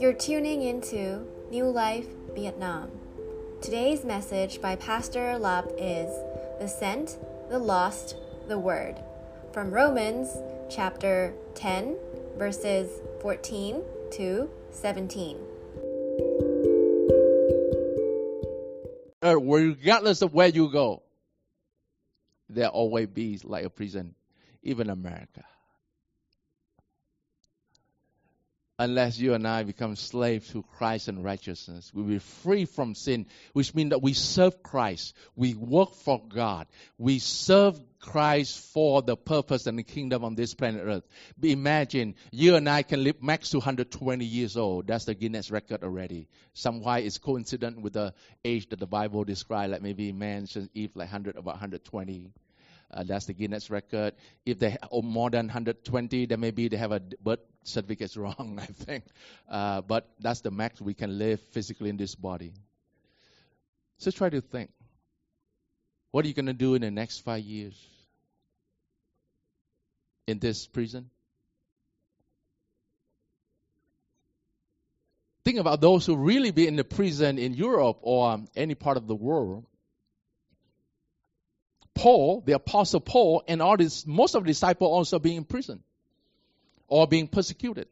You're tuning into New Life Vietnam. Today's message by Pastor Lap is The Sent, the Lost, the Word from Romans chapter 10, verses 14 to 17. Uh, regardless of where you go, there always be like a prison, even America. Unless you and I become slaves to Christ and righteousness. We will be free from sin, which means that we serve Christ. We work for God. We serve Christ for the purpose and the kingdom on this planet Earth. Imagine you and I can live max to 120 years old. That's the Guinness record already. Some why it's coincident with the age that the Bible describes, like maybe man since Eve like 100 about 120. Uh, that's the Guinness record. If they have more than 120, then maybe they have a birth certificate wrong, I think. Uh, but that's the max we can live physically in this body. So try to think. What are you going to do in the next five years in this prison? Think about those who really be in the prison in Europe or any part of the world Paul, the apostle Paul, and all this, most of the disciples also being in prison or being persecuted.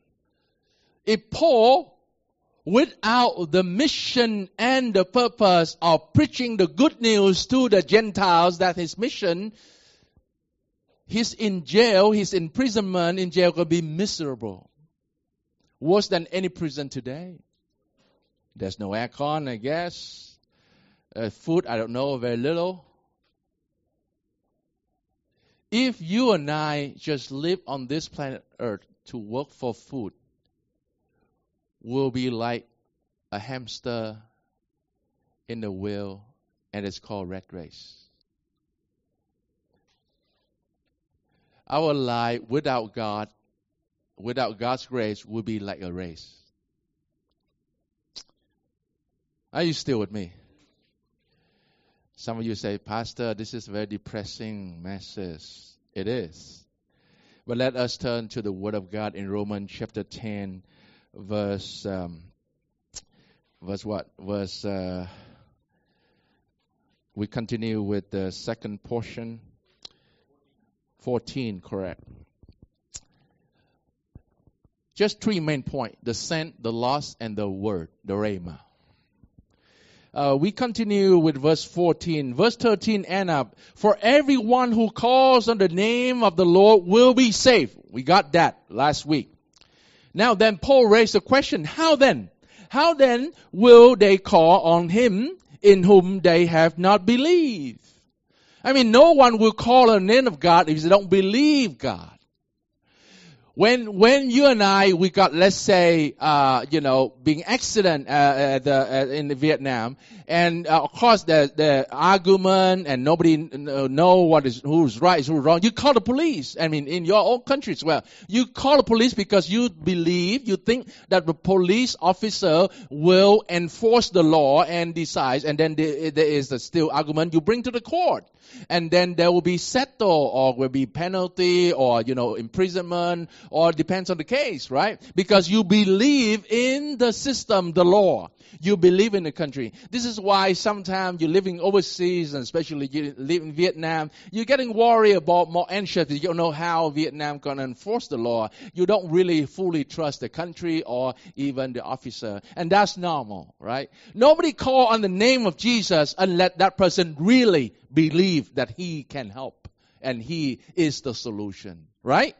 If Paul, without the mission and the purpose of preaching the good news to the Gentiles, that his mission, he's in jail, his imprisonment in jail could be miserable. Worse than any prison today. There's no aircon, I guess. Uh, food, I don't know, very little if you and I just live on this planet Earth to work for food, we'll be like a hamster in the wheel, and it's called rat race. Our life without God, without God's grace, will be like a race. Are you still with me? Some of you say, Pastor, this is a very depressing message. It is. But let us turn to the Word of God in Romans chapter 10, verse, um, verse what? Verse, uh, we continue with the second portion. 14, correct. Just three main points the sent, the lost, and the word, the rhema. Uh, we continue with verse 14. Verse 13 and up, for everyone who calls on the name of the Lord will be saved. We got that last week. Now then, Paul raised the question, how then? How then will they call on him in whom they have not believed? I mean, no one will call on the name of God if they don't believe God when when you and I we got let's say uh, you know being accident uh, at the, uh, in Vietnam and uh, of course the the argument and nobody know what is who's right who's wrong. You call the police I mean in your own country as well. You call the police because you believe you think that the police officer will enforce the law and decides and then there, there is a still argument you bring to the court. And then there will be settle or will be penalty or you know imprisonment or depends on the case right? Because you believe in the system the law. You believe in the country. This is why sometimes you're living overseas and especially you live in vietnam you're getting worried about more anxious you don't know how vietnam to enforce the law. You don't really fully trust the country or even the officer. And that's normal right? Nobody call on the name of jesus unless that person really believe that He can help and He is the solution, right?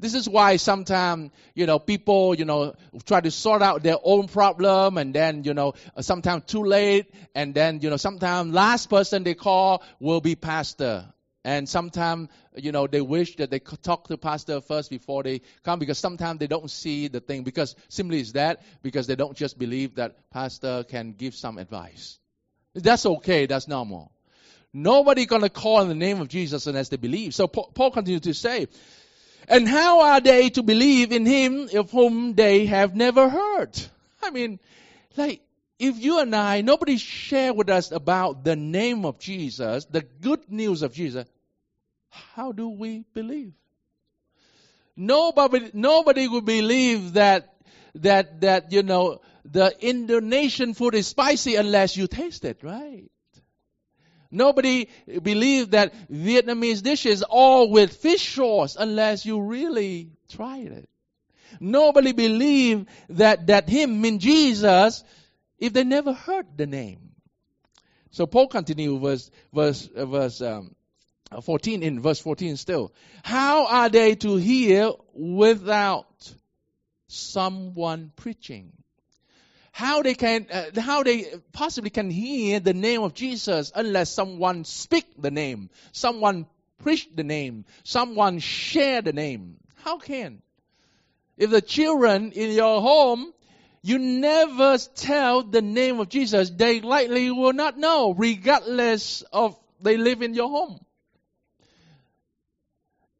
This is why sometimes, you know, people, you know, try to sort out their own problem and then, you know, uh, sometimes too late and then, you know, sometimes last person they call will be pastor. And sometimes, you know, they wish that they could talk to pastor first before they come because sometimes they don't see the thing because simply is that because they don't just believe that pastor can give some advice. That's okay. That's normal. Nobody gonna call in the name of Jesus unless they believe. So Paul continues to say, and how are they to believe in him of whom they have never heard? I mean, like, if you and I, nobody share with us about the name of Jesus, the good news of Jesus, how do we believe? Nobody, nobody would believe that that, that, you know, the Indonesian food is spicy unless you taste it, right? Nobody believed that Vietnamese dishes all with fish sauce unless you really tried it. Nobody believed that, that him mean Jesus if they never heard the name. So Paul continue verse, verse, verse um, 14 in verse 14 still. How are they to hear without someone preaching? How they can, uh, how they possibly can hear the name of Jesus unless someone speak the name, someone preach the name, someone share the name. How can? If the children in your home, you never tell the name of Jesus, they likely will not know, regardless of they live in your home.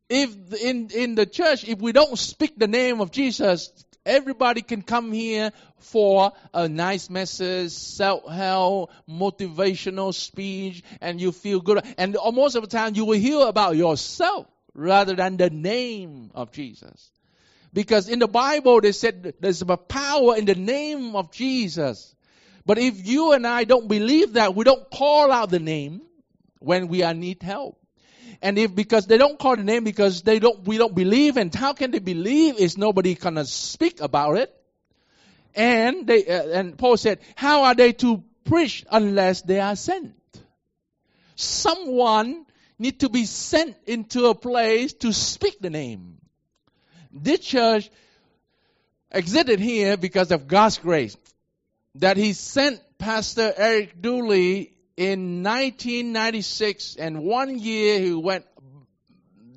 If in, in the church, if we don't speak the name of Jesus, everybody can come here for a nice message, self-help, motivational speech, and you feel good. And most of the time you will hear about yourself rather than the name of Jesus. Because in the Bible, they said there's a power in the name of Jesus. But if you and I don't believe that, we don't call out the name when we need help. And if because they don't call the name because they don't we don't believe and how can they believe if nobody gonna speak about it? And they uh, and Paul said, how are they to preach unless they are sent? Someone need to be sent into a place to speak the name. This church existed here because of God's grace. That He sent Pastor Eric Dooley in 1996, and one year he went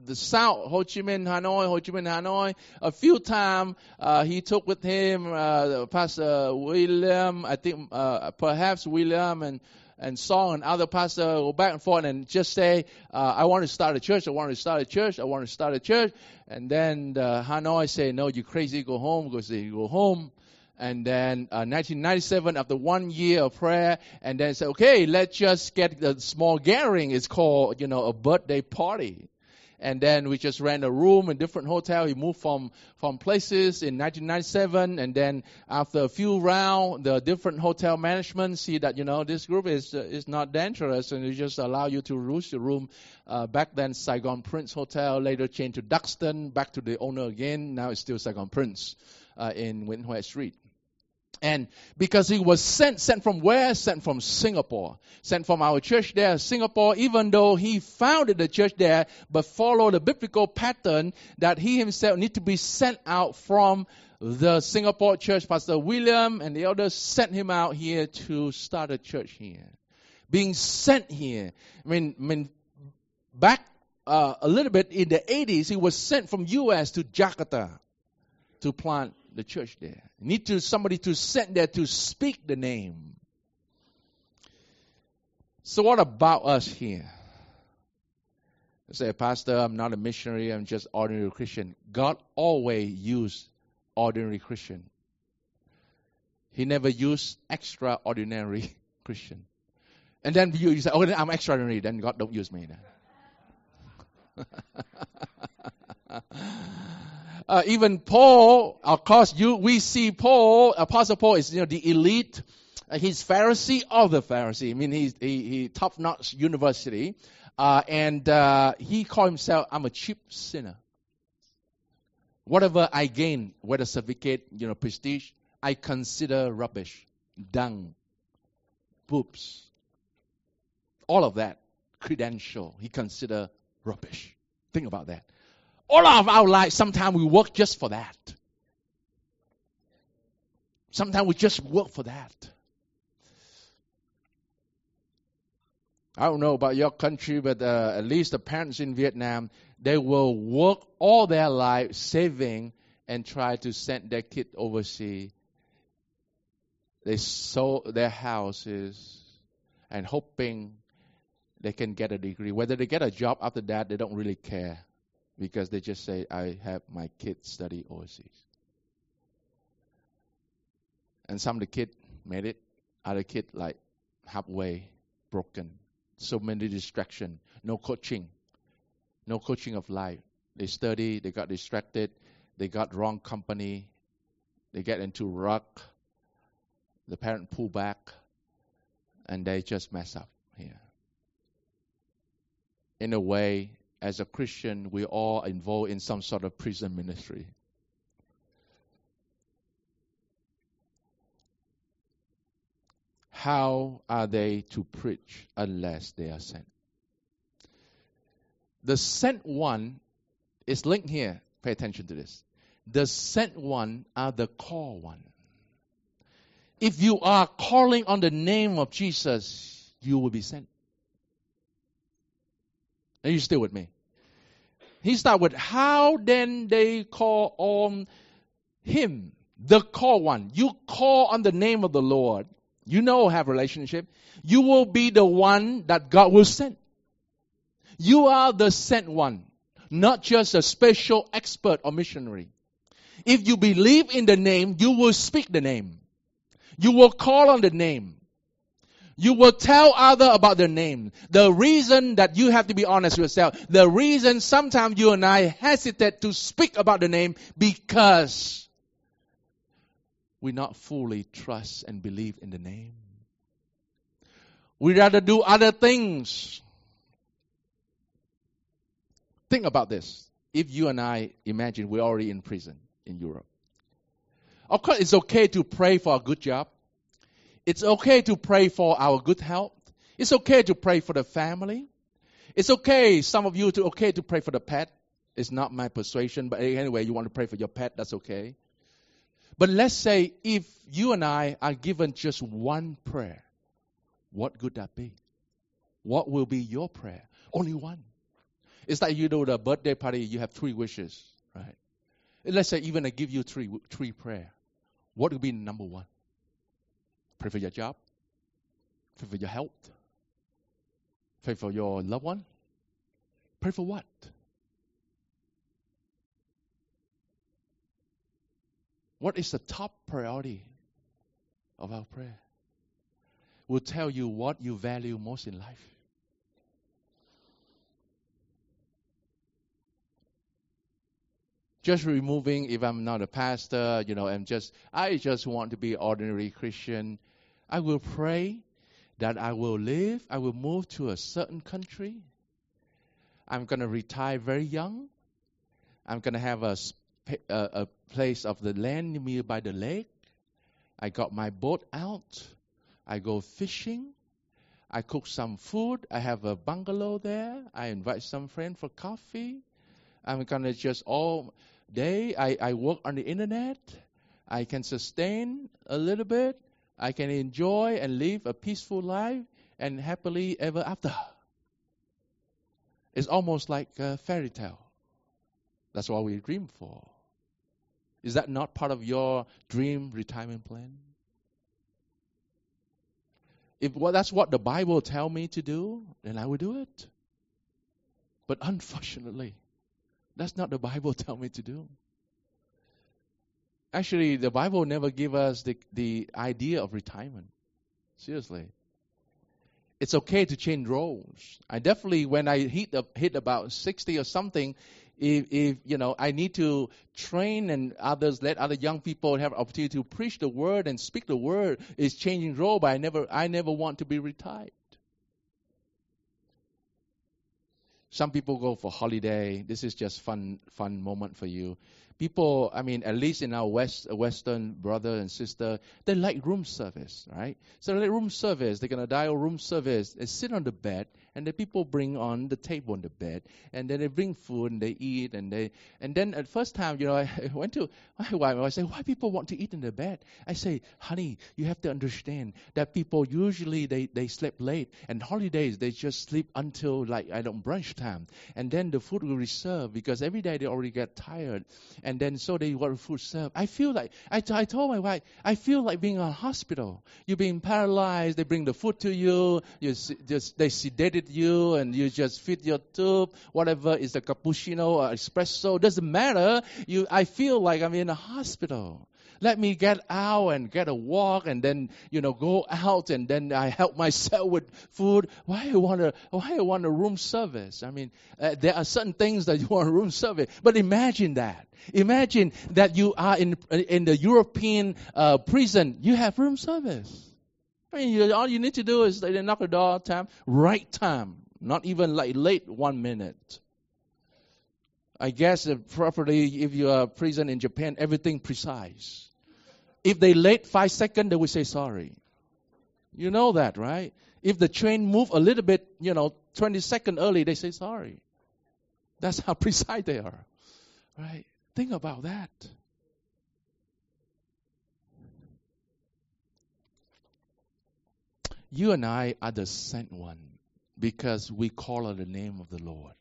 the south, Ho Chi Minh, Hanoi, Ho Chi Minh, Hanoi. A few times uh, he took with him uh, Pastor William, I think uh, perhaps William and and Song and other pastors go back and forth and just say, uh, I want to start a church, I want to start a church, I want to start a church. And then the Hanoi say, no, you crazy, go home, because they go home. And then uh, 1997, after one year of prayer, and then say, okay, let's just get a small gathering. It's called, you know, a birthday party and then we just rent a room in different hotel. He moved from from places in 1997, and then after a few rounds, the different hotel management see that you know this group is uh, is not dangerous, and they just allow you to use the room. Uh, back then, Saigon Prince Hotel later changed to Duxton, back to the owner again. Now it's still Saigon Prince uh, in Nguyen Hue Street. And because he was sent, sent from where? Sent from Singapore. Sent from our church there, Singapore, even though he founded the church there, but followed the biblical pattern that he himself need to be sent out from the Singapore church. Pastor William and the others sent him out here to start a church here. Being sent here. I mean, I mean back uh, a little bit in the 80s, he was sent from U.S. to Jakarta to plant the church there. Need to somebody to send there to speak the name. So what about us here? I say, Pastor, I'm not a missionary, I'm just ordinary Christian. God always used ordinary Christian. He never used extraordinary Christian. And then you, you say, oh, I'm extraordinary, then God don't use me. Then. uh, even Paul, of course, you, we see Paul, Apostle Paul is you know the elite. Uh, he's Pharisee of the Pharisee. I mean, he's he, he top notch university, uh, and uh, he called himself, "I'm a cheap sinner." Whatever I gain, whether certificate, you know, prestige, I consider rubbish, dung, boobs, all of that credential. He consider rubbish. Think about that. All of our lives, sometimes we work just for that. Sometimes we just work for that. I don't know about your country, but uh, at least the parents in Vietnam, they will work all their life saving and try to send their kid overseas. They sold their houses and hoping they can get a degree. Whether they get a job after that, they don't really care because they just say, I have my kids study overseas. And some of the kid made it, other kid like halfway broken. So many distraction, no coaching, no coaching of life. They study, they got distracted, they got wrong company, they get into rut, the parent pull back, and they just mess up here. In a way, as a Christian, we all involved in some sort of prison ministry. How are they to preach unless they are sent? The sent one is linked here. Pay attention to this. The sent one are the called one. If you are calling on the name of Jesus, you will be sent. Are you still with me? He start with how then they call on him, the call one. You call on the name of the Lord. You know have relationship. You will be the one that God will send. You are the sent one, not just a special expert or missionary. If you believe in the name, you will speak the name. You will call on the name. You will tell other about their name. The reason that you have to be honest with yourself, the reason sometimes you and I hesitate to speak about the name because we not fully trust and believe in the name. We rather do other things. Think about this. If you and I imagine we're already in prison in Europe. Of course, it's okay to pray for a good job. It's okay to pray for our good health. It's okay to pray for the family. It's okay, some of you, to okay to pray for the pet. It's not my persuasion, but anyway, you want to pray for your pet, that's okay. But let's say if you and I are given just one prayer, what could that be? What will be your prayer? Only one. It's like you know the birthday party, you have three wishes, right? Let's say even I give you three three prayer. What would be number one? Pray for your job. Pray for your health. Pray for your loved one. Pray for what? What is the top priority of our prayer? Will tell you what you value most in life. Just removing if I'm not a pastor, you know, I'm just I just want to be ordinary Christian. I will pray that I will live, I will move to a certain country. I'm going to retire very young. I'm going to have a, a, a place of the land near by the lake. I got my boat out. I go fishing. I cook some food. I have a bungalow there. I invite some friends for coffee. I'm gonna just all day I, I work on the internet. I can sustain a little bit. I can enjoy and live a peaceful life and happily ever after. It's almost like a fairy tale. That's what we dream for. Is that not part of your dream retirement plan? If well, that's what the Bible tell me to do, then I will do it. But unfortunately, that's not the Bible tell me to do. Actually, the Bible never give us the, the idea of retirement. Seriously. It's okay to change roles. I definitely, when I hit, hit about 60 or something, if, if, you know, I need to train and others, let other young people have opportunity to preach the word and speak the word, is changing role, but I never, I never want to be retired. Some people go for holiday. This is just fun, fun moment for you. People, I mean, at least in our West, uh, Western brother and sister, they like room service, right? So they like room service. They're gonna dial room service. They sit on the bed and the people bring on the table on the bed, and then they bring food and they eat, and they and then at first time, you know, I went to my wife. I say, why people want to eat in the bed? I say, honey, you have to understand that people usually they they sleep late, and holidays they just sleep until like I don't brunch time, and then the food will be served because every day they already get tired, and then so they want food served. I feel like I, I told my wife, I feel like being in a hospital. You're being paralyzed. They bring the food to you. You just they sedated with you and you just fit your tube, whatever is a cappuccino or espresso, doesn't matter. You, I feel like I'm in a hospital. Let me get out and get a walk and then, you know, go out and then I help myself with food. Why you want a, why you want a room service? I mean, uh, there are certain things that you want room service. But imagine that. Imagine that you are in, in the European uh, prison. You have room service. I mean, you, all you need to do is they knock the door time, right time, not even like late one minute. I guess properly, if you are prison in Japan, everything precise. If they late five seconds, they will say sorry. You know that, right? If the train move a little bit, you know, 20 seconds early, they say sorry. That's how precise they are, right? Think about that. You and I are the sent one because we call on the name of the Lord.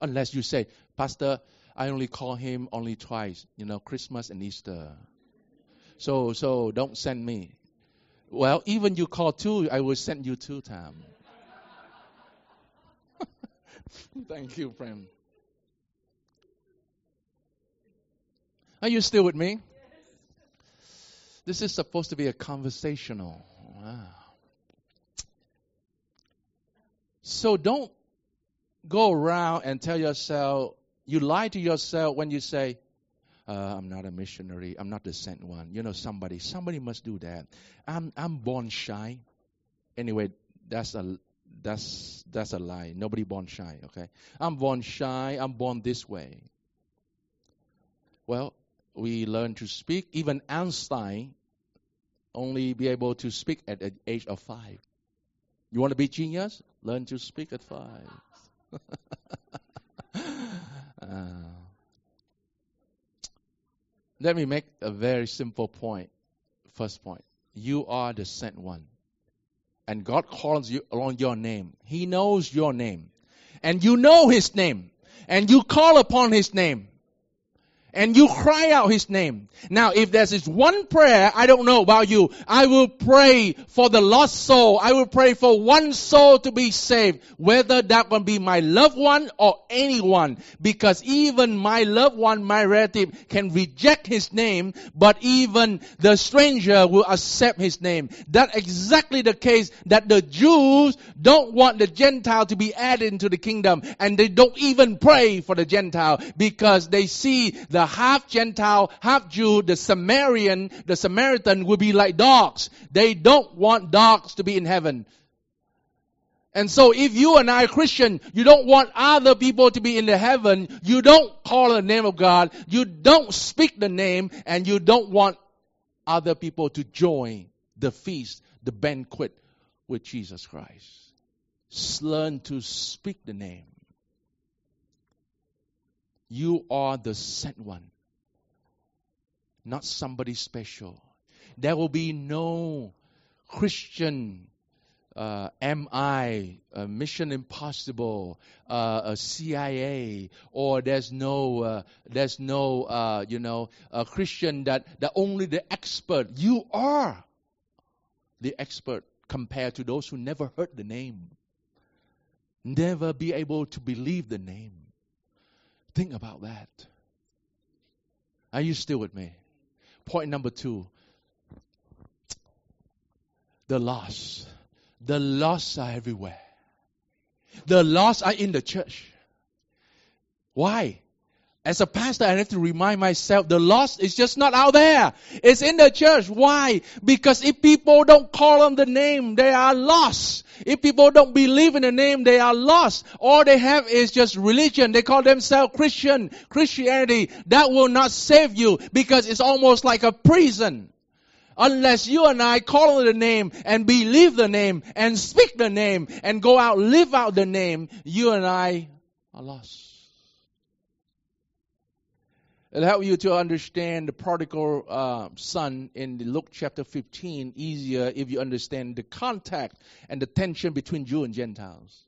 Unless you say, Pastor, I only call him only twice, you know, Christmas and Easter. So so don't send me. Well, even you call two, I will send you two times. Thank you, friend. Are you still with me? This is supposed to be a conversational. Wow. So don't go around and tell yourself, you lie to yourself when you say, uh, I'm not a missionary. I'm not the sent one. You know, somebody, somebody must do that. I'm, I'm born shy. Anyway, that's a, that's, that's a lie. Nobody born shy, okay? I'm born shy. I'm born this way. Well, we learn to speak. Even Einstein only be able to speak at the age of five. You want to be genius? Learn to speak at five. uh, let me make a very simple point. First point. You are the sent one. And God calls you on your name. He knows your name. And you know His name. And you call upon His name and you cry out his name. Now, if there's this one prayer, I don't know about you, I will pray for the lost soul. I will pray for one soul to be saved, whether that will be my loved one or anyone, because even my loved one, my relative can reject his name, but even the stranger will accept his name. That's exactly the case that the Jews don't want the Gentile to be added into the kingdom, and they don't even pray for the Gentile because they see the the half Gentile, half Jew, the Samaritan, the Samaritan will be like dogs. They don't want dogs to be in heaven. And so if you and I Christian, you don't want other people to be in the heaven, you don't call the name of God, you don't speak the name, and you don't want other people to join the feast, the banquet with Jesus Christ. Learn to speak the name. You are the sent one, not somebody special. There will be no Christian uh, MI, uh, Mission Impossible, uh, a CIA, or there's no, uh, there's no, uh, you know, a Christian that, that only the expert. You are the expert compared to those who never heard the name, never be able to believe the name. Think about that. Are you still with me? Point number two the lost. The lost are everywhere. The lost are in the church. Why? As a pastor, I have to remind myself the lost is just not out there. It's in the church. Why? Because if people don't call on the name, they are lost. If people don't believe in the name, they are lost. All they have is just religion. They call themselves Christian, Christianity. That will not save you because it's almost like a prison. Unless you and I call on the name and believe the name and speak the name and go out, live out the name, you and I are lost. It'll help you to understand the prodigal uh, son in the Luke chapter 15 easier if you understand the contact and the tension between Jew and Gentiles.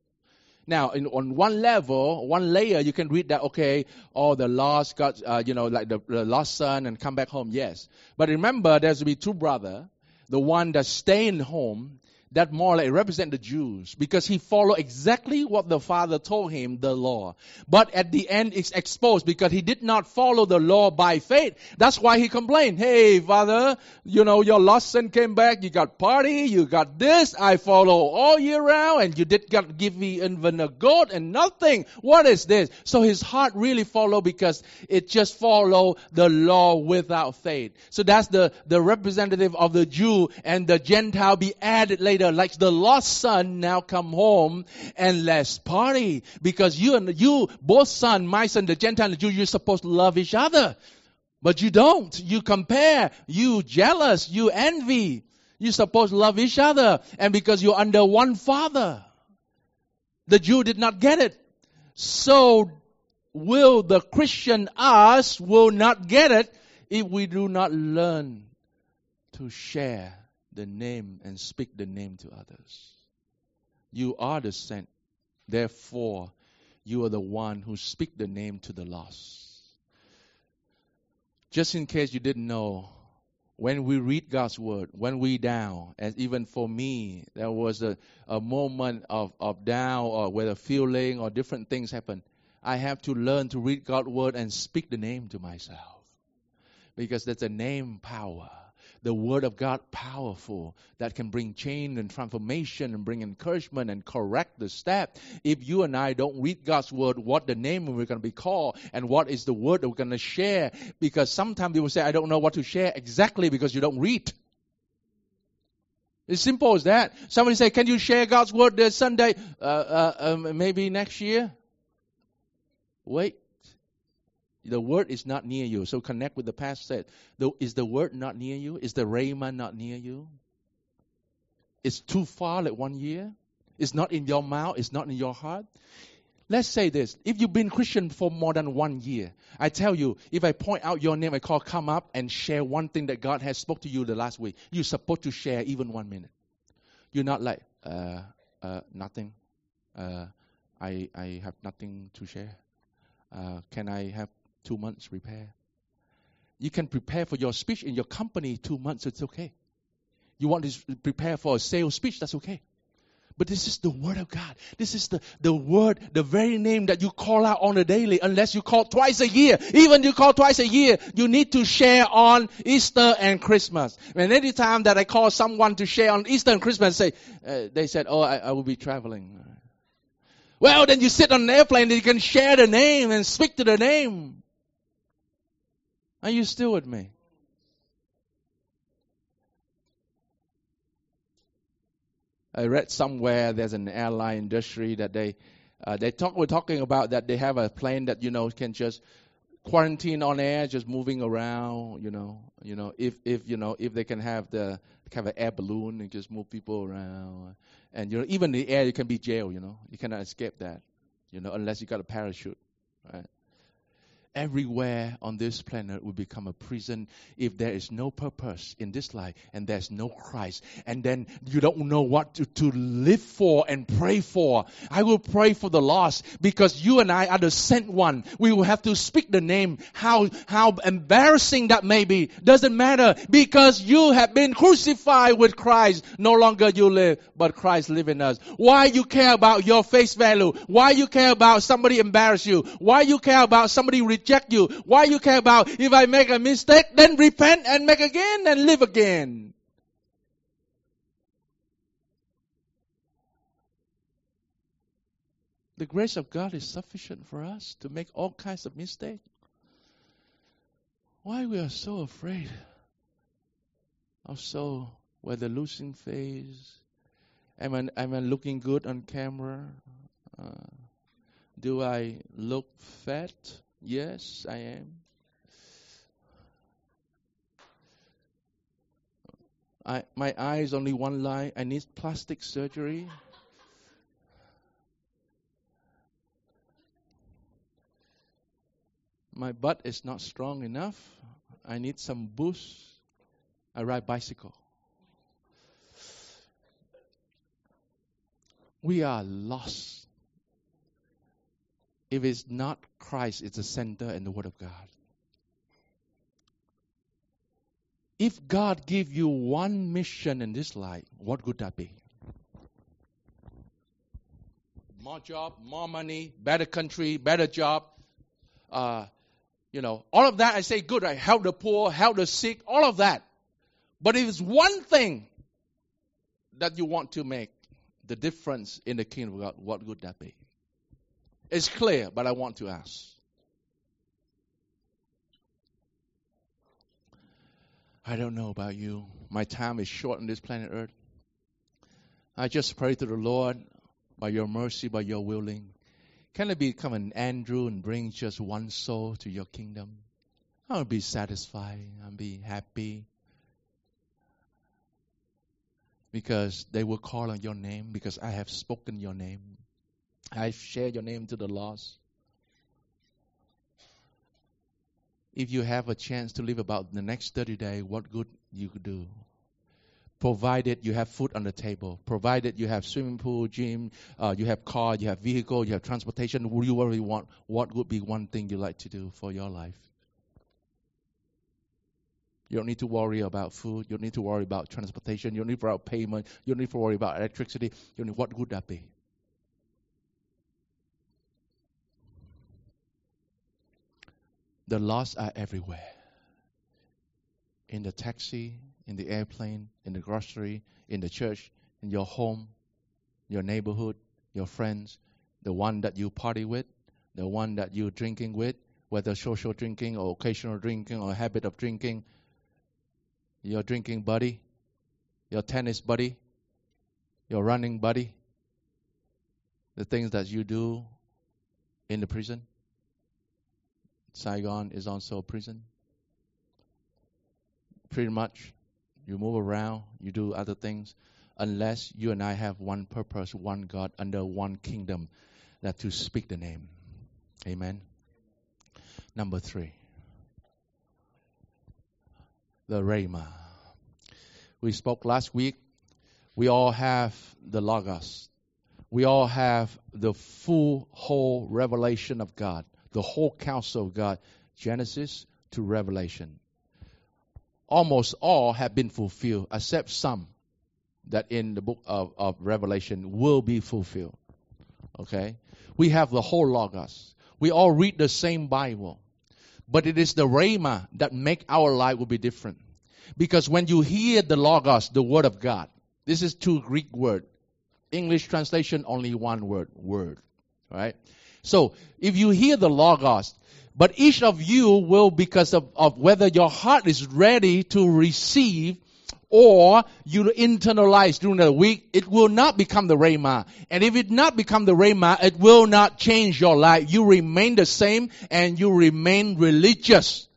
Now, in, on one level, one layer, you can read that, okay, oh, the lost got, uh, you know, like the, the, lost son and come back home, yes. But remember, there's to be two brother. The one that's staying home, that more like represent the Jews because he followed exactly what the father told him, the law. But at the end it's exposed because he did not follow the law by faith. That's why he complained, hey father, you know, your lost son came back, you got party, you got this, I follow all year round and you did not give me even a goat and nothing. What is this? So his heart really followed because it just followed the law without faith. So that's the, the representative of the Jew and the Gentile be added later, like the lost son now come home and let's party. Because you and you, both son, my son, the Gentile and the Jew, you're supposed to love each other. But you don't. You compare. You jealous. You envy. You're supposed to love each other. And because you're under one father. The Jew did not get it. So will the Christian us will not get it if we do not learn to share the name and speak the name to others. You are the sent. Therefore, you are the one who speak the name to the lost. Just in case you didn't know, when we read God's word, when we down, and even for me, there was a, a moment of, of down or where a feeling or different things happen. I have to learn to read God's word and speak the name to myself. Because that's a name power the Word of God powerful that can bring change and transformation and bring encouragement and correct the step. If you and I don't read God's Word, what the name we're going to be called and what is the Word that we're going to share, because sometimes people say, I don't know what to share exactly because you don't read. It's simple as that. Somebody say, "Can you share God's word this Sunday? Uh, uh, um, maybe next year." Wait, the word is not near you. So connect with the past said. Is the word not near you? Is the Rhema not near you? It's too far, like one year. It's not in your mouth. It's not in your heart. Let's say this. If you've been Christian for more than one year, I tell you, if I point out your name, I call come up and share one thing that God has spoke to you the last week. You're supposed to share even one minute. You're not like, uh, uh, nothing. Uh, I, I have nothing to share. Uh, can I have two months repair. You can prepare for your speech in your company two months, it's okay. You want to prepare for a sales speech, that's okay. But this is the word of God. This is the, the word, the very name that you call out on a daily, unless you call twice a year. Even you call twice a year, you need to share on Easter and Christmas. And any time that I call someone to share on Easter and Christmas, say, uh, they said, oh, I, I will be traveling. Well, then you sit on an airplane and you can share the name and speak to the name. Are you still with me? I read somewhere there's an airline industry that they uh, they talk we're talking about that they have a plane that you know can just quarantine on air, just moving around. You know, you know if if you know if they can have the kind of air balloon and just move people around, and you know even the air you can be jail. You know, you cannot escape that. You know, unless you got a parachute, right? Everywhere on this planet will become a prison if there is no purpose in this life and there's no Christ. And then you don't know what to, to live for and pray for. I will pray for the lost because you and I are the sent one. We will have to speak the name. How, how embarrassing that may be. Doesn't matter because you have been crucified with Christ. No longer you live, but Christ live in us. Why you care about your face value? Why you care about somebody embarrass you? Why you care about somebody reject you. Why you care about if I make a mistake, then repent and make again and live again. The grace of God is sufficient for us to make all kinds of mistakes. Why we are so afraid of so whether losing face, am I, am I looking good on camera? Uh, do I look fat? Yes, I am. I, my eye is only one line. I need plastic surgery. My butt is not strong enough. I need some boost. I ride bicycle. We are lost if it's not Christ, it's the center and the Word of God. If God give you one mission in this life, what would that be? more job, more money, better country, better job. Uh, you know, all of that I say good. I help the poor, help the sick, all of that. But if it's one thing that you want to make the difference in the kingdom of God, what would that be? It's clear, but I want to ask. I don't know about you. My time is short on this planet Earth. I just pray to the Lord by your mercy, by your willing. Can I become an Andrew and bring just one soul to your kingdom? I'll be satisfied. I'll be happy. Because they will call on your name, because I have spoken your name. I've shared your name to the lost. If you have a chance to live about the next 30 days, what good you could do? Provided you have food on the table, provided you have swimming pool, gym, uh, you have car, you have vehicle, you have transportation, would you really want? What would be one thing you like to do for your life? You don't need to worry about food. You don't need to worry about transportation. You don't need to worry about payment. You don't need to worry about electricity. You need, what would that be? The lost are everywhere. In the taxi, in the airplane, in the grocery, in the church, in your home, your neighborhood, your friends, the one that you party with, the one that you're drinking with, whether social drinking or occasional drinking or habit of drinking, your drinking buddy, your tennis buddy, your running buddy, the things that you do in the prison. Saigon is also a prison. Pretty much, you move around, you do other things, unless you and I have one purpose, one God, under one kingdom, that to speak the name. Amen. Number three, the Rhema. We spoke last week. We all have the Logos. We all have the full, whole revelation of God the whole counsel of God, Genesis to Revelation. Almost all have been fulfilled, except some that in the book of, of Revelation will be fulfilled. Okay? We have the whole Logos. We all read the same Bible. But it is the Rhema that make our life will be different. Because when you hear the Logos, the Word of God, this is two Greek word. English translation, only one word, word. Right? So if you hear the Logos, but each of you will, because of, of whether your heart is ready to receive or you internalize during the week, it will not become the Rhema. And if it not become the Rhema, it will not change your life. You remain the same and you remain religious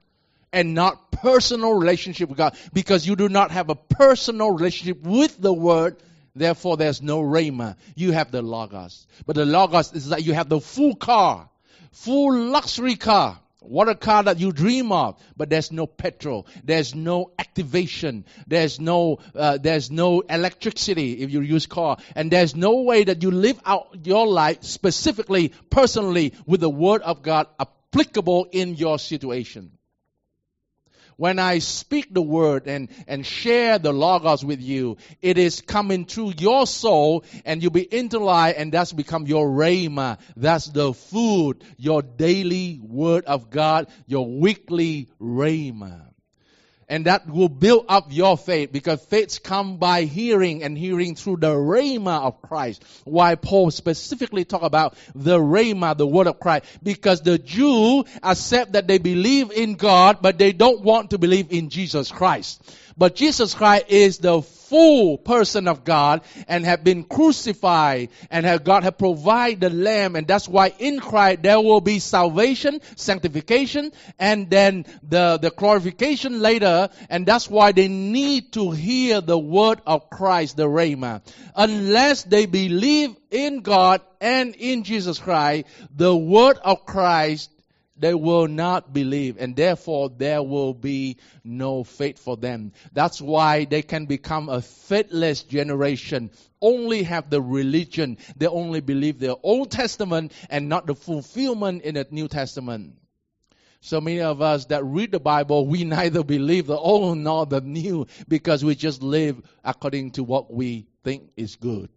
and not personal relationship with God because you do not have a personal relationship with the Word Therefore, there's no Rhema. You have the Logos. But the Logos is that you have the full car, full luxury car. What a car that you dream of, but there's no petrol, there's no activation, there's no uh, there's no electricity if you use car, and there's no way that you live out your life specifically, personally, with the Word of God applicable in your situation. When I speak the word and, and share the logos with you, it is coming through your soul and you'll be internalized and that's become your rhema. That's the food, your daily word of God, your weekly rhema and that will build up your faith because faith come by hearing and hearing through the rhema of Christ. Why Paul specifically talk about the rhema, the word of Christ, because the Jew accept that they believe in God, but they don't want to believe in Jesus Christ. But Jesus Christ is the full person of God and have been crucified and have God have provided the lamb and that's why in Christ there will be salvation, sanctification and then the, the glorification later and that's why they need to hear the word of Christ, the Rhema. Unless they believe in God and in Jesus Christ, the word of Christ they will not believe and therefore there will be no faith for them. That's why they can become a faithless generation. Only have the religion. They only believe the Old Testament and not the fulfillment in the New Testament. So many of us that read the Bible, we neither believe the old nor the new because we just live according to what we think is good.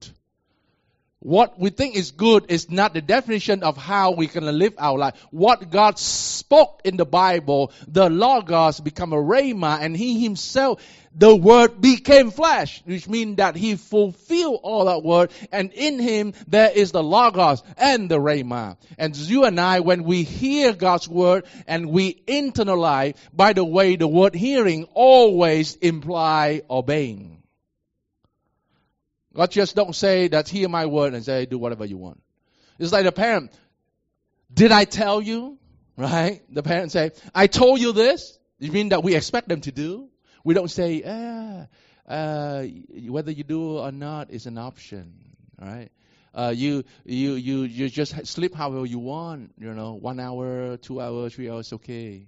What we think is good is not the definition of how we can live our life. What God spoke in the Bible, the Logos become a Rhema and He Himself, the Word became flesh, which means that He fulfilled all that Word and in Him there is the Logos and the Rhema. And you and I, when we hear God's Word and we internalize, by the way, the word hearing always imply obeying. God just don't say that hear my word and say do whatever you want. It's like the parent. Did I tell you? Right? The parent say, I told you this. You mean that we expect them to do? We don't say, ah, uh, whether you do or not is an option. Right? Uh, you you you you just sleep however you want. You know, one hour, two hours, three hours, okay.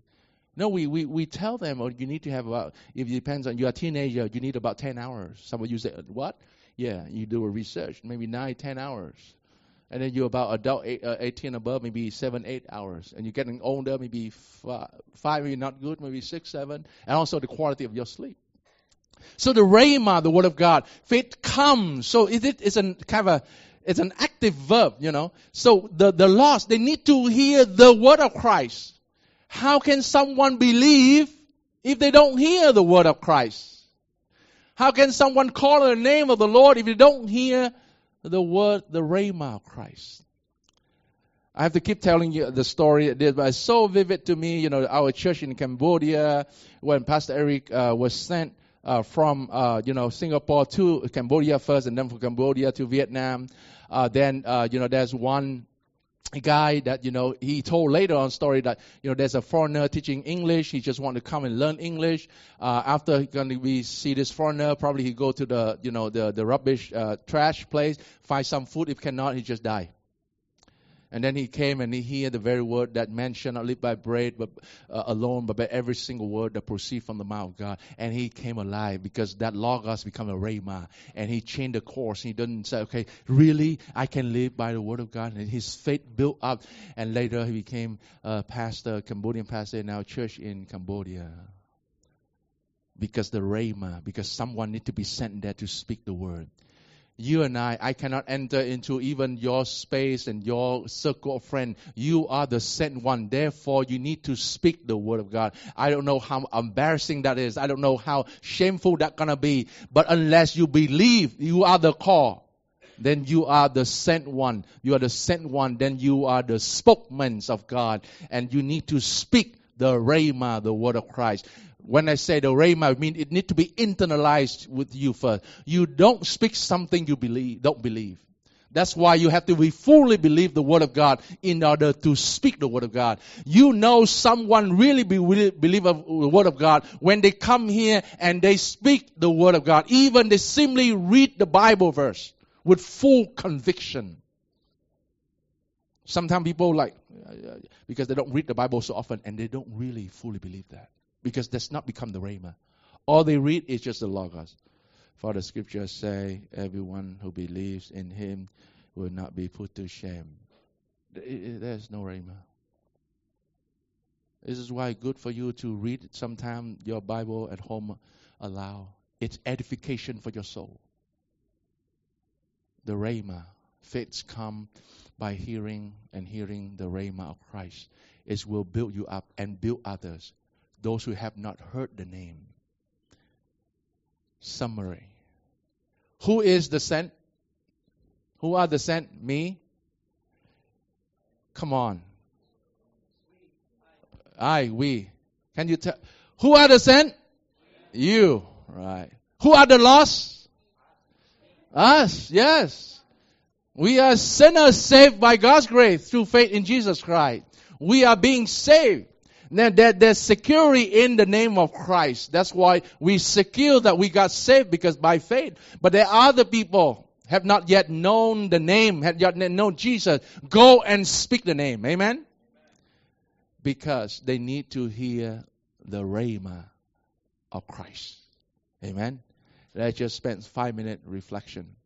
No, we, we, we tell them, oh, you need to have about, if it depends on, you're a teenager, you need about 10 hours. Some of you say, what? Yeah, you do a research, maybe nine, ten hours. And then you're about adult eight, uh, 18 above, maybe seven, eight hours. And you're getting older, maybe five, not good, maybe six, seven. And also the quality of your sleep. So the Rhema, the Word of God, faith comes. So it, it is an kind of a, it's an active verb, you know. So the, the lost, they need to hear the Word of Christ. How can someone believe if they don't hear the Word of Christ? How can someone call on the name of the Lord if you don't hear the word, the Rhema of Christ? I have to keep telling you the story, it's so vivid to me. You know, our church in Cambodia, when Pastor Eric uh, was sent uh, from, uh, you know, Singapore to Cambodia first, and then from Cambodia to Vietnam. Uh, then, uh, you know, there's one a guy that you know he told later on story that you know there's a foreigner teaching English. He just want to come and learn English. Uh, after gonna be see this foreigner, probably he go to the you know the the rubbish uh, trash place, find some food. If cannot, he just die. And then he came and he heard the very word that man shall not live by bread but uh, alone, but by every single word that proceeds from the mouth of God. And he came alive because that logos become a rhema. And he changed the course. He didn't say, okay, really, I can live by the word of God. And his faith built up. And later he became a pastor, Cambodian pastor in our church in Cambodia. Because the rhema, because someone need to be sent there to speak the word you and I, I cannot enter into even your space and your circle of friends. You are the sent one. Therefore, you need to speak the word of God. I don't know how embarrassing that is. I don't know how shameful that gonna be. But unless you believe you are the call, then you are the sent one. You are the sent one. Then you are the spokesman of God. And you need to speak the Rhema, the word of Christ. When I say the oh, rhema, I mean it need to be internalized with you first. You don't speak something you believe, don't believe. That's why you have to be fully believe the word of God in order to speak the word of God. You know someone really be, believe the word of God when they come here and they speak the word of God. Even they simply read the Bible verse with full conviction. Sometimes people like because they don't read the Bible so often and they don't really fully believe that because that's not become the rhema. All they read is just the logos. For the scriptures say, everyone who believes in him will not be put to shame. There's no rhema. This is why good for you to read sometime your Bible at home aloud. It's edification for your soul. The rhema, faiths come by hearing and hearing the rhema of Christ. It will build you up and build others those who have not heard the name. Summary Who is the sent? Who are the sent? Me? Come on. I, we. Can you tell? Who are the sent? You. Right. Who are the lost? Us. Yes. We are sinners saved by God's grace through faith in Jesus Christ. We are being saved. Now, there, there's security in the name of Christ. That's why we secure that we got saved because by faith. But there are other people have not yet known the name, have yet known Jesus. Go and speak the name. Amen? Because they need to hear the rhema of Christ. Amen? Let's just spend five minute reflection.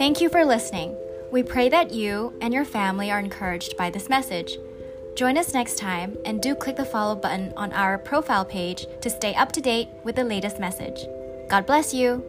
Thank you for listening. We pray that you and your family are encouraged by this message. Join us next time and do click the follow button on our profile page to stay up to date with the latest message. God bless you.